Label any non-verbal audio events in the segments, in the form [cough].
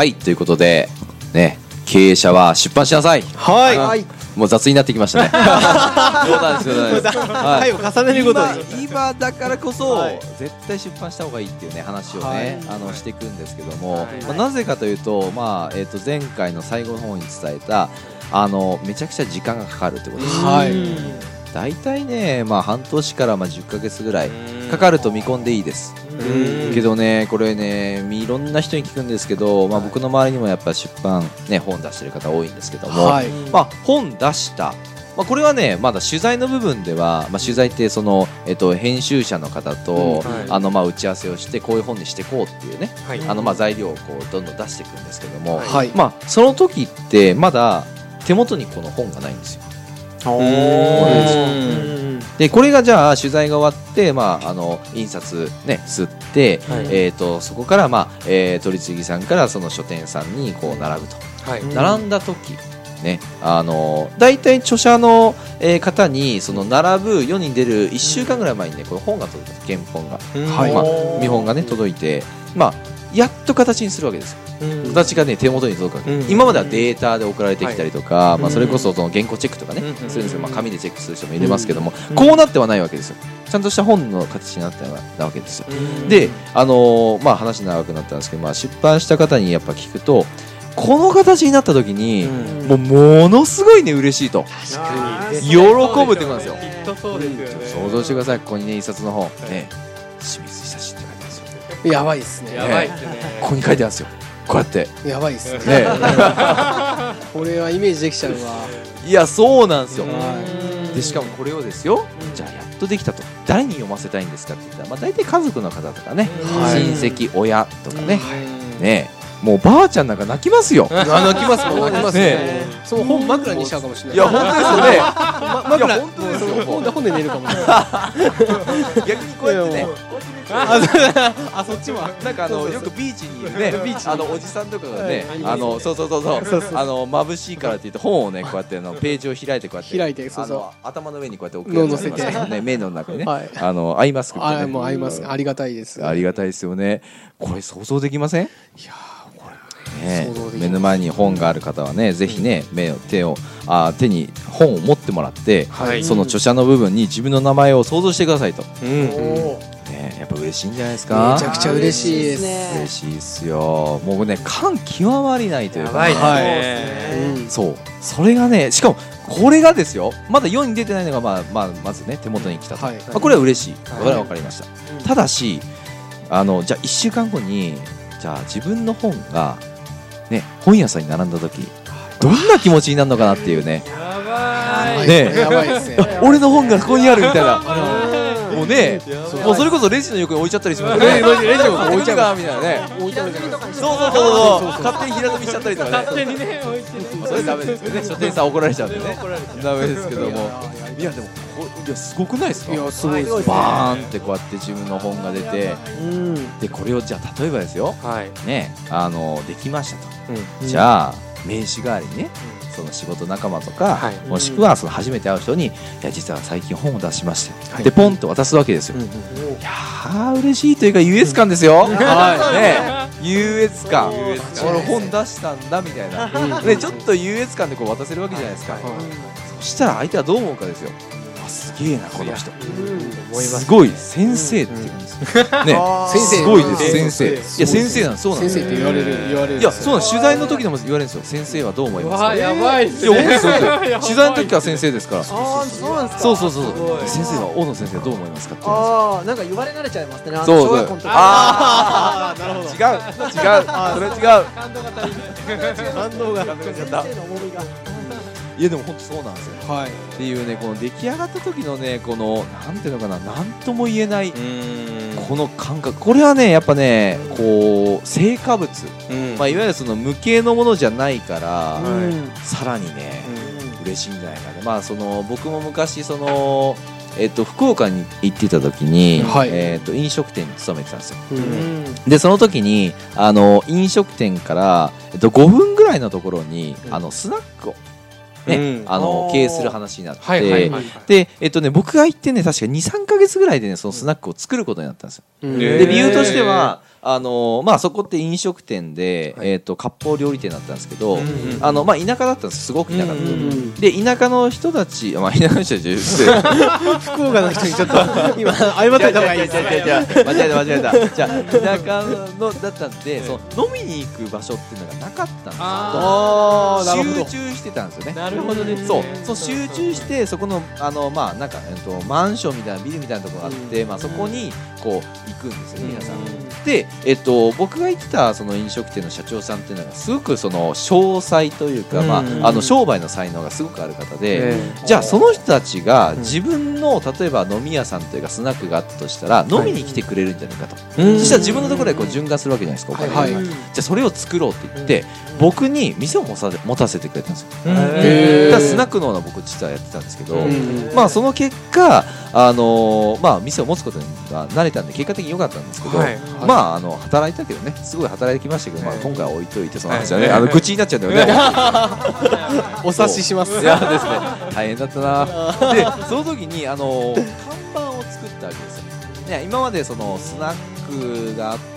はいということでね経営者は出版しなさい。はい。はい。もう雑になってきましたね。そうなんです。よそうなんです回を重ねるごとに。今今だからこそ、はい。絶対出版した方がいいっていうね話をね、はい。あのしていくんですけども、はい。まあ、なぜかというと、まあえー、と前回の最後の方に伝えたあのめちゃくちゃ時間がかかるってことです。はい。大体ね、まあ、半年からまあ10ヶ月ぐらいかかると見込んでいいです。うんけどねこれねいろんな人に聞くんですけど、まあ、僕の周りにもやっぱ出版、ね、本出してる方多いんですけども、はい。まあ、本出した、まあ、これはねまだ取材の部分では、まあ、取材ってその、えっと、編集者の方と、うん。はい。あのまあ打ち合わせをしてこういう本にしていこうっていうね、はい。あのまあ材料をこうどんどん出していくんですけども、はい。まあ、その時ってまだ手元にこの本がないんですよ。うんでこれがじゃあ取材が終わって、まあ、あの印刷ね吸って、はい。えー、とそこから、まあえー取り次ぎさんからその書店さんにこう並ぶと、はい。並んだ時ねあの大体著者の、えー方にその並ぶ世に出る1週間ぐらい前にねこの本が届くんです原本が、はい。まあ、見本がね届いてまあやっと形にするわけですよ。形がね手元に届くわけ、うん。今まではデータで送られてきたりとか、まあ、うんそれこそその原稿チェックとかね、うんするんですけど、まあ、紙でチェックする人もいれますけども、うんこうなってはないわけですよ。ちゃんとした本の形になってたわけですよ。で、あのーまあ話長くなったんですけど、まあ、出版した方にやっぱ聞くとこの形になった時に、もうものすごいね嬉しいと。喜ぶってことなんですよ。ね。想像してください。ここにね一冊の本、ね。清水やばいですね。やばいですね。ここに書いてあるんですよ。こうやって。やばいですね。ねこれ [laughs] はイメージできちゃうわ。いやそうなんですよ。はでしかもこれをですよ。じゃあやっとできたと。誰に読ませたいんですかって言ったら、まあ、大体家族の方とかね、はい。親戚親とかね、いねもうばあちゃんなんか泣きますよ。あ泣きますもん泣きますねねその本枕にしちゃうかもしれない。いや本当ですよね。[laughs] ま枕。本当ですよ。本で寝るかもしれない。[laughs] 逆にこうやってねあ [laughs] そっちはなんかあのよくビーチにいるね [laughs] あのおじさんとかがねはい。あのそうそうそうそう。あの眩しいからって言って本をねこうやってあの [laughs] ページを開いてこうやって。開いてそうそう。頭の上にこうやって置くやつありますのね。目の中にね。はい。あのアイマスクあもう合います。ありがたいです。ありがたいですよね。これ想像できません？いやね。想像できます。目の前に本がある方はねぜひね目を手をあ手に本を持ってもらって、はい。その著者の部分に自分の名前を想像してくださいと、うん。ね、やっぱ嬉しいんじゃないですか？めちゃくちゃ嬉しいです。嬉しいですよ。もうね感極まりないというか、やばいですはい。ねうんそう。それがねしかもこれがですよ。まだ世に出てないのが、まあまあ、まずね手元に来たと、はい。まあ、これは嬉しい。はい。これは分かりました、ただしあのじゃあ1週間後にじゃあ自分の本が、ね、本屋さんに並んだ時どんな気持ちになるのかなっていうね。やばい。ね。やばいですね。[laughs] 俺の本がここにあるみたいな [laughs] もうねもうそれこそレジの横に置いちゃったりしますレジレジの横に置いちゃう。かみたいなね。置いてあるじゃないですかそう。そうそうそう。勝手に平飛びしちゃったりとかね。勝手にね置いてねそれダメですよね。書店さん怒られちゃう。んでねダメですけども。いやいやでもこいやすごくないですか？いやすごいですね。バーンってこうやって自分の本が出てうん。でこれをじゃあ例えばですよ。はい。ねあのできましたと、うん。じゃあ名刺代わりにねその仕事仲間とか、はい。もしくはその初めて会う人に「いや実は最近本を出しまして」はい。でポンと渡すわけですよ、うんいやー嬉しいというか優越感ですよ、はいね。優越感。優越俺本出したんだみたいな、[laughs] ね、ちょっと優越感でこう渡せるわけじゃないですか、そしたら相手はどう思うかですよげえなこの人。すすごい先生って言うんですよ、ね。先生すごいです先先生。生いや先生なんそうなんです先生って言われる言われるいやそうなん取材の時でも言われるんですよ。先生はどう思いますか？わやばい。いや [laughs] 取材の時から先生ですから。ああそうなんですか。そうそうそう先生は大野先生はどう思いますかってああなんか言われ慣れちゃいますね。そう小学校の時ああなるほど。違う。違う。それは違う。感動が足りない感動が。先生の重みがいやでも本当そうなんですよ。はい。っていうねこの出来上がった時のねこのなんていうのかななんとも言えないこの感覚。これはねやっぱねこう成果物、まあ、いわゆるその無形のものじゃないから、うんさらにね、嬉しいんじゃないかな。まあその僕も昔そのえっと、福岡に行ってた時に、はい。えっと、飲食店に勤めてたんですよ。うん。でその時にあの飲食店から、えっと、5分ぐらいのところに、うん。あのスナックを、ねうん。あの経営する話になって、はいはいはいで、えっとね、僕が行ってね確か23か月ぐらいでねそのスナックを作ることになったんですよ、で理由としてはあのまあそこって飲食店で、えっ、と割烹料理店だったんですけど、うんうんあのまあ田舎だったんです。すごく田舎。だった、うん。で田舎の人たちまあ [laughs] 田舎の人たち [laughs] 福岡の人にちょっと [laughs] 今謝った方がいいです間違えた間違えた。じゃあ田舎のだったんでその飲みに行く場所っていうのがなかったんですよ。あーなるほど。集中してたんですよね。なるほどですね。そう。そう集中してそこのあのまあなんか、えっと、マンションみたいなビルみたいなところがあって、まあ、そこにこう行くんですよね皆さん。で、えっと、僕が行ってたその飲食店の社長さんっていうのがすごくその詳細というか、まあ、あの商売の才能がすごくある方で、じゃあその人たちが自分の例えば飲み屋さんというかスナックがあったとしたら飲みに来てくれるんじゃないかと、そしたら自分のところでこう循環するわけじゃないですかお金がはい。はいじゃあそれを作ろうって言って僕に店を持たせ持たせてくれたんですよ。だスナックのオーナー僕実はやってたんですけど、うんまあその結果、あのーまあ、店を持つことには慣れたんで結果的に良かったんですけど、はいまああの働いたけどね。すごい働いてきましたけど、まあ、今回は置いといてその話はね、はいあの愚痴になっちゃうんだよね。[laughs] お察しします。いやですね。大変だったな。[laughs] でその時にあの看板を作ったわけですよ。ね今までそのスナックがあった、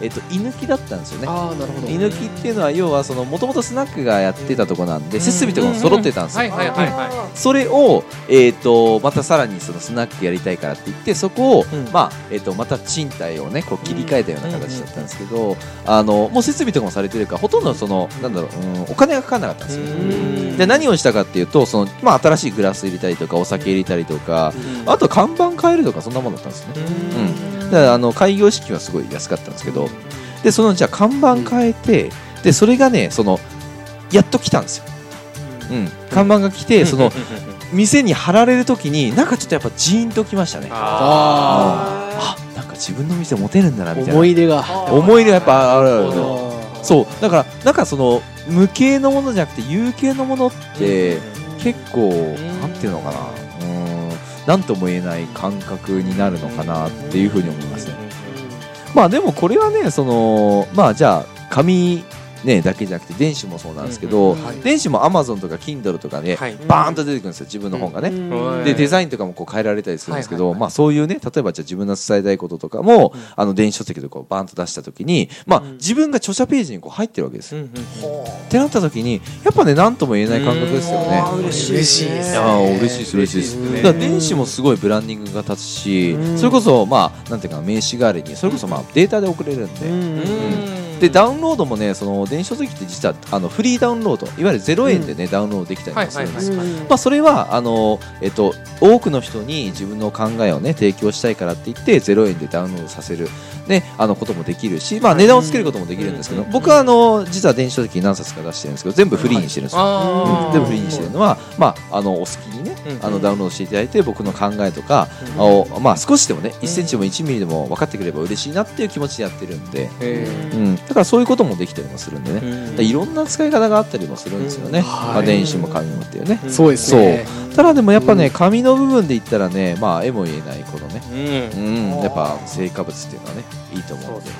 えっと、居抜きだったんですよね。ああなるほど。居抜きっていうのは要はそのもともとスナックがやってたとこなんで設備とかも揃ってたんですよ、はいはいはいはそれを、えー、とまたさらにそのスナックやりたいからって言ってそこを、うん。まあえー、とまた賃貸をねこう切り替えたような形だったんですけど、あのもう設備とかもされてるからほとんどそのなんだろう、うん、お金がかからなかったんですよ。ん。で何をしたかっていうとその、まあ、新しいグラス入れたりとかお酒入れたりとか、あと看板変えるとかそんなものだったんですね。うん、だからあの開業資金はすごい安かったんですけどでそのじゃあ看板変えて、でそれがねそのやっと来たんですよ。うん、看板が来て [laughs] その店に貼られるときになんかちょっとやっぱジーンときましたね。ああなんか自分の店持てるんだなみたいな。思い出が。思い出がやっぱある。あるあるあそう。だからなんかその無形のものじゃなくて有形のものって結構なんていうのかな。うんなんとも言えない感覚になるのかなっていうふうに思いますね。まあでもこれはねそのまあじゃあ紙ねだけじゃなくて電子もそうなんですけど、うんはい。電子も Amazon とか Kindle とかで、はい。バーンと出てくるんですよ自分の本がね、うんでデザインとかもこう変えられたりするんですけど、はいはいはい。まあ、そういうね例えばじゃあ自分の伝えたいこととかも、うんあの電子書籍でこうバーンと出した時に、まあ、うん自分が著者ページにこう入ってるわけですよ。うんうんってなった時にやっぱね何とも言えない感覚ですよね。ー嬉しいですね。嬉しいです嬉しいです、だから電子もすごいブランディングが立つし、うん。それこそまあなんていうか名刺代わりにそれこそまあデータで送れるんで、うんでダウンロードもねその電子書籍って実はあのフリーダウンロードいわゆる0円でね、ダウンロードできたりもするんですまあ、それはあの、えっと、多くの人に自分の考えを、ね、提供したいからって言って0円でダウンロードさせる、ね、あのこともできるし、まあ、値段をつけることもできるんですけど、うん。僕はあの実は電子書籍何冊か出してるんですけど全部フリーにしてるんですよ。あー。全部フリーにしてるのは、まあ、あのお好きにね、うんあのダウンロードしていただいて僕の考えとかうんを、まあ、少しでもね1センチでも1ミリでも分かってくれば嬉しいなっていう気持ちでやってるんで、へうん、だからそういうこともできたりもするんでね、いろんな使い方があったりもするんですよね、うん。まあ、電子も紙もっていうね。そうですね。ただでもやっぱね、うん紙の部分で言ったらね、まあ、絵も言えないこのね、うん。うん、やっぱ成果物っていうのはねいいと思うので、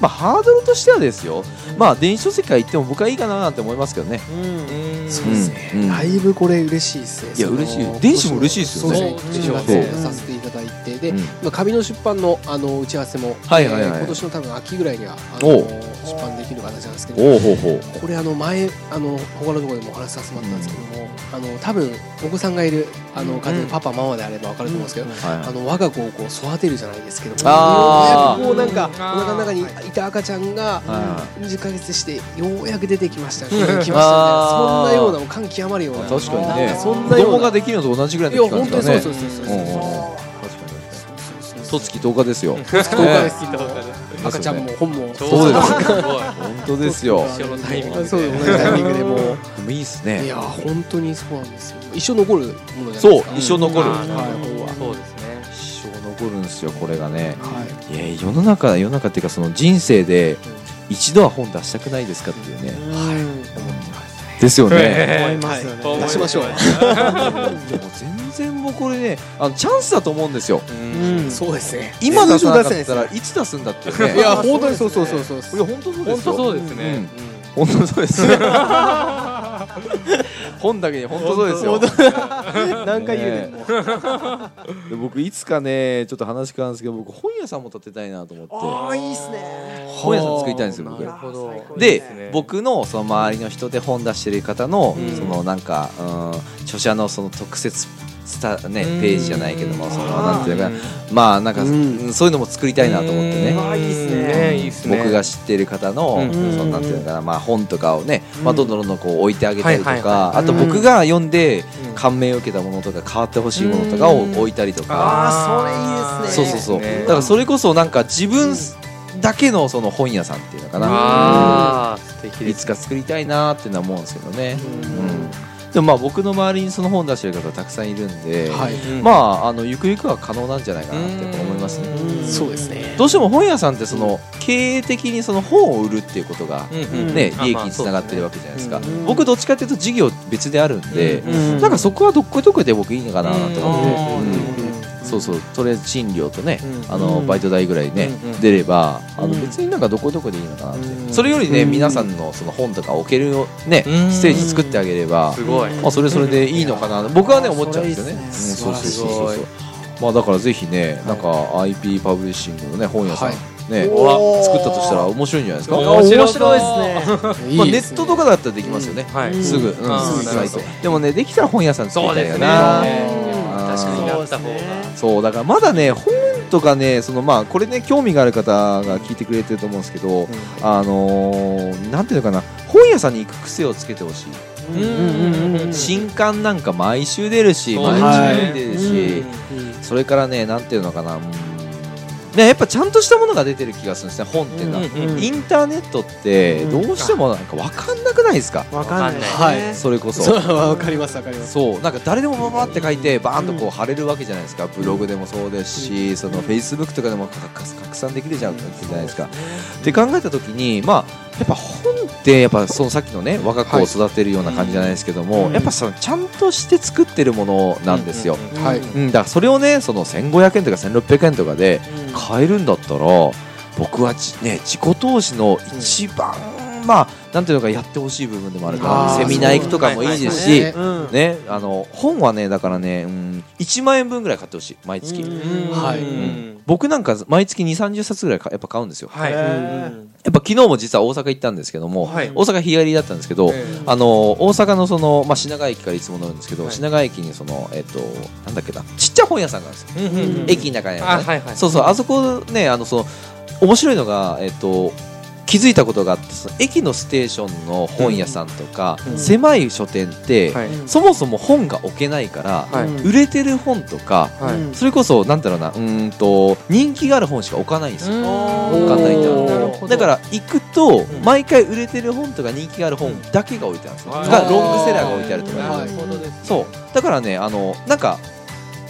まあ、ハードルとしてはですよ、まあ、電子書籍から言っても僕はいいかななんて思いますけどね。そうですね、うん。だいぶこれ嬉しいですね。いや嬉しい。電子も嬉しいですよね。そうですねそう10月させていただいてで、うん。まあ、紙の出版のあの打ち合わせも、はいはいはい。えー今年の多分秋ぐらいにはあの出版できる形なんですけどおおほうほう。これあの前あの他のところでもお話しさせてもらったんですけども、あの多分お子さんがいるあの家庭のパパママであれば分かると思うんですけど、あの我が子をこう育てるじゃないですけどもようやくこうなんかお腹の中にいた赤ちゃんがは10ヶ月してようやく出てきましたね来ましたみたいなそんなようなもう感極まるような。確かにね。なんそん子なような。供ができるのと同じぐらいの期間本当にですからねとつき10日ですよ。10日です。ね。赤ちゃんも本も。そうです本当ですよ。一緒のタイミングでそう同じタイミングでもいいっすね。いや本当にそうなんですよ。一生残るものじゃないですか。そう一生残る。そうですね一生残るんですよこれがね。はい。や世の中世の中っていうかその人生で一度は本出したくないですかっていうね。ですよね。思いますよね。出しましょう。でも全然もうこれねあのチャンスだと思うんですよ。うん。そうですね。今出さなかったらいつ出すんだっていうね。いや本当にそうそうそうそう。いや本当そうですよ。本当そうですね。本当そうです本 [laughs] 本だけに本当そうですよ。何回言うねんもう。で僕いつかねちょっと話変わるんですけど僕本屋さんも建てたいなと思って。ああいいっすね。本屋さん作りたいんですよ僕。なるほど。で僕のその周りの人で本出してる方のうん。そのなんかうん著者のその特設スタねうんページじゃないけどもそのなんていうかまあなんかうん。そういうのも作りたいなと思ってね。僕が知ってる方の、うん。そのなんていうのかな、まあ、本とかをね、まあ、どんどんどんどんこう置いてあげたりとか、あと僕が読んでうん。感銘を受けたものとか変わってほしいものとかを置いたりとか、あーそれいいですね。そうそうそう、ね。だからそれこそなんか自分だけのその本屋さんっていうのかな、いつか作りたいなっていうのは思うんですけどね、うんでもまあ僕の周りにその本出してる方たくさんいるんで、はい。うん。まああのゆくゆくは可能なんじゃないかなって思います。ね。うん。そうですね。どうしても本屋さんってその経営的にその本を売るっていうことがうんうんね、あ利益につながってるわけじゃないですか、うん僕どっちかっていうと事業別であるんで、うんなんかそこはどこどこで僕いいのかなと思って、うんうんそうそう。とりあえず賃料とね、うん。あのバイト代ぐらいね、うん出ればあのうん。別になんかどこどこでいいのかなって、うん。それよりね、うん皆さんのその本とか置けるね、うん。ステージ作ってあげれば、すごい。まあ、それそれでいいのかな。僕はね思っちゃうんですよね。うんそうそうそうそう。まあだからぜひねなんか IP パブリッシングのね本屋さん、はい。ね作ったとしたら面白いんじゃないですか？面白いですね。まあ、ネットとかだったらできますよね、はい。すぐ、うん。すぐでもねできたら本屋さん作りたいよそうですね確かになった方が。そうだからまだね本とかねそのまあこれね興味がある方が聞いてくれてると思うんですけど、あのーなんていうのかな本屋さんに行く癖をつけてほしい、うん。うんうん新刊なんか毎週出るし毎週出るし、うん。それからねなんていうのかなうんねやっぱちゃんとしたものが出てる気がするんですね本っていうのは、うんうんインターネットってどうしてもなんか分かんなくないですか、わかんない。はいそれこそ。そうわかりますわかります。そうなんか誰でもバババって書いてバーンとこう貼れるわけじゃないですか。ブログでもそうですしそのフェイスブックとかでもかか拡散できるじゃんじゃないですか。って考えた時にまあやっぱ本ってやっぱそのさっきのね我が子を育てるような感じじゃないですけども、うんやっぱそのちゃんとして作ってるものなんですよ、うんはいうん、だからそれをねその1500円とか1600円とかで買えるんだったら僕はね自己投資の一番、まあなんていうのかやってほしい部分でもあるからセミナー行くとかもいいですし、ね、あの本はねだからね、うん、1万円分ぐらい買ってほしい毎月、うんはい。うん。僕なんか毎月2 3 0冊ぐらいかやっぱ買うんですよ。はい。やっぱ昨日も実は大阪行ったんですけども、はい。大阪日帰りだったんですけど、ええ。あの大阪のその、まあ、品川駅からいつも乗るんですけど、はい。品川駅にそのえっ、となんだっけなちっちゃい本屋さんがあるんですよ、駅の中にある、ね。あはいはい。そうそうあそこねあのその面白いのがえっ、と気づいたことがあってその駅のステーションの本屋さんとか、うん。狭い書店って、はい。そもそも本が置けないから、はい。うん売れてる本とかはい。うんそれこそなんだろうなうーんと人気がある本しか置かないんですよ。うん。わかんないんだおー。なるほどだから行くとん。毎回売れてる本とか人気がある本だけが置いてあるんですよ、うん。がロングセラーが置いてあるとか、そう。だからねあのなんか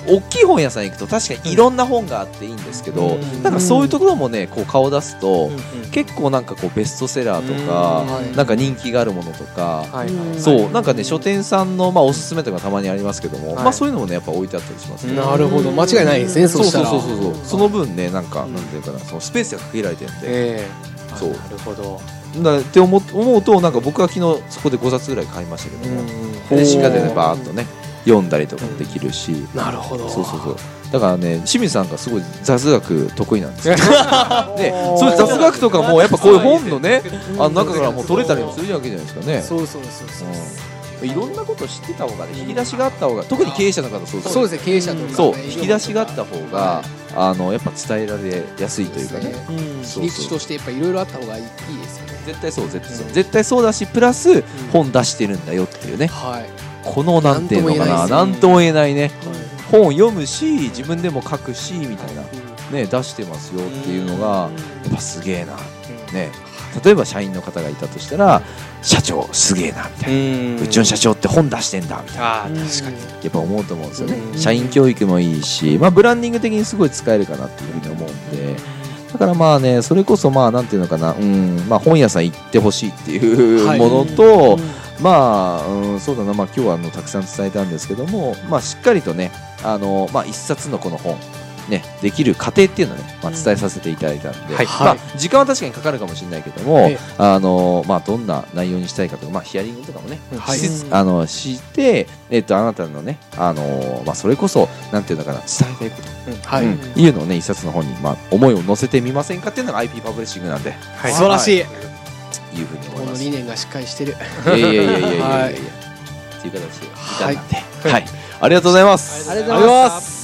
大きい本屋さん行くと確かにいろんな本があっていいんですけど、うん。なんかそういうところもねこう顔出すと、結構なんかこうベストセラーとか、はい。なんか人気があるものとか、そうなんかね書店さんの、まあ、おすすめとかたまにありますけども、はい。まあそういうのもねやっぱ置いてあったりしますね、なるほど。間違いないですねそそうそうそう。そうそうその分ねなんか、なんていうかなそのスペースが限られてるんで、ええ。そう。なるほど。だって思う思うとなんか僕は昨日そこで5冊ぐらい買いましたけども、でしっかりねバーッとね読んだりとかもできるし、なるほど。そうそうそう。だからね清水さんがすごい雑学得意なんですよ。[laughs] でそういう雑学とかもやっぱこういう本のね [laughs] あの中からもう取れたりもするわけじゃないですかね。そうそうそうそうう。ん。いろんなこと知ってた方がね引き出しがあった方が特に経営者の方そうですそうですね経営者とかそうね引き出しがあった方があのやっぱ伝えられやすいというかね。切り口としてやっぱいろいろあった方がいいいいですよね。絶対そう絶対そう絶対そうだしプラス本出してるんだよっていうね。はいこのなんていうのかなななんとも言えないね。本読むし自分でも書くしみたいな。ね出してますよっていうのがやっぱすげえな。ね。例えば社員の方がいたとしたら社長すげえなみたいな。うちの社長って本出してんだみたいな。確かに。やっぱ思うと思うんですよね。うん。社員教育もいいしまあブランディング的にすごい使えるかなっていうふうに思うんで。だからまあねそれこそまあなんていうのかな。うん。まあ本屋さん行ってほしいっていうはい。ものと、まあ、うん、そうだな、まあ、今日はあのたくさん伝えたんですけども、まあ、しっかりとね、あの、まあ、一冊のこの本ね、できる過程っていうのをね、まあ、うん伝えさせていただいたんで、はい。まあ、時間は確かにかかるかもしれないけども、ええあのまあ、どんな内容にしたいかとか、まあ、ヒアリングとかもね、はい。しあのして、えっと、あなたのね、あのまあ、それこそ、なんていうのかな、伝えたいこと、はい、うん。いうのをね、一冊の本に、まあ、思いを乗せてみませんかっていうのが IP パブリッシングなんで、はい。素晴らしい、いうふうに思います。この理念がしっかりしてる。いやいやいやいやいやいやいや、はい。っていう形で、時間なんで、はい、ありがとうございます。ありがとうございます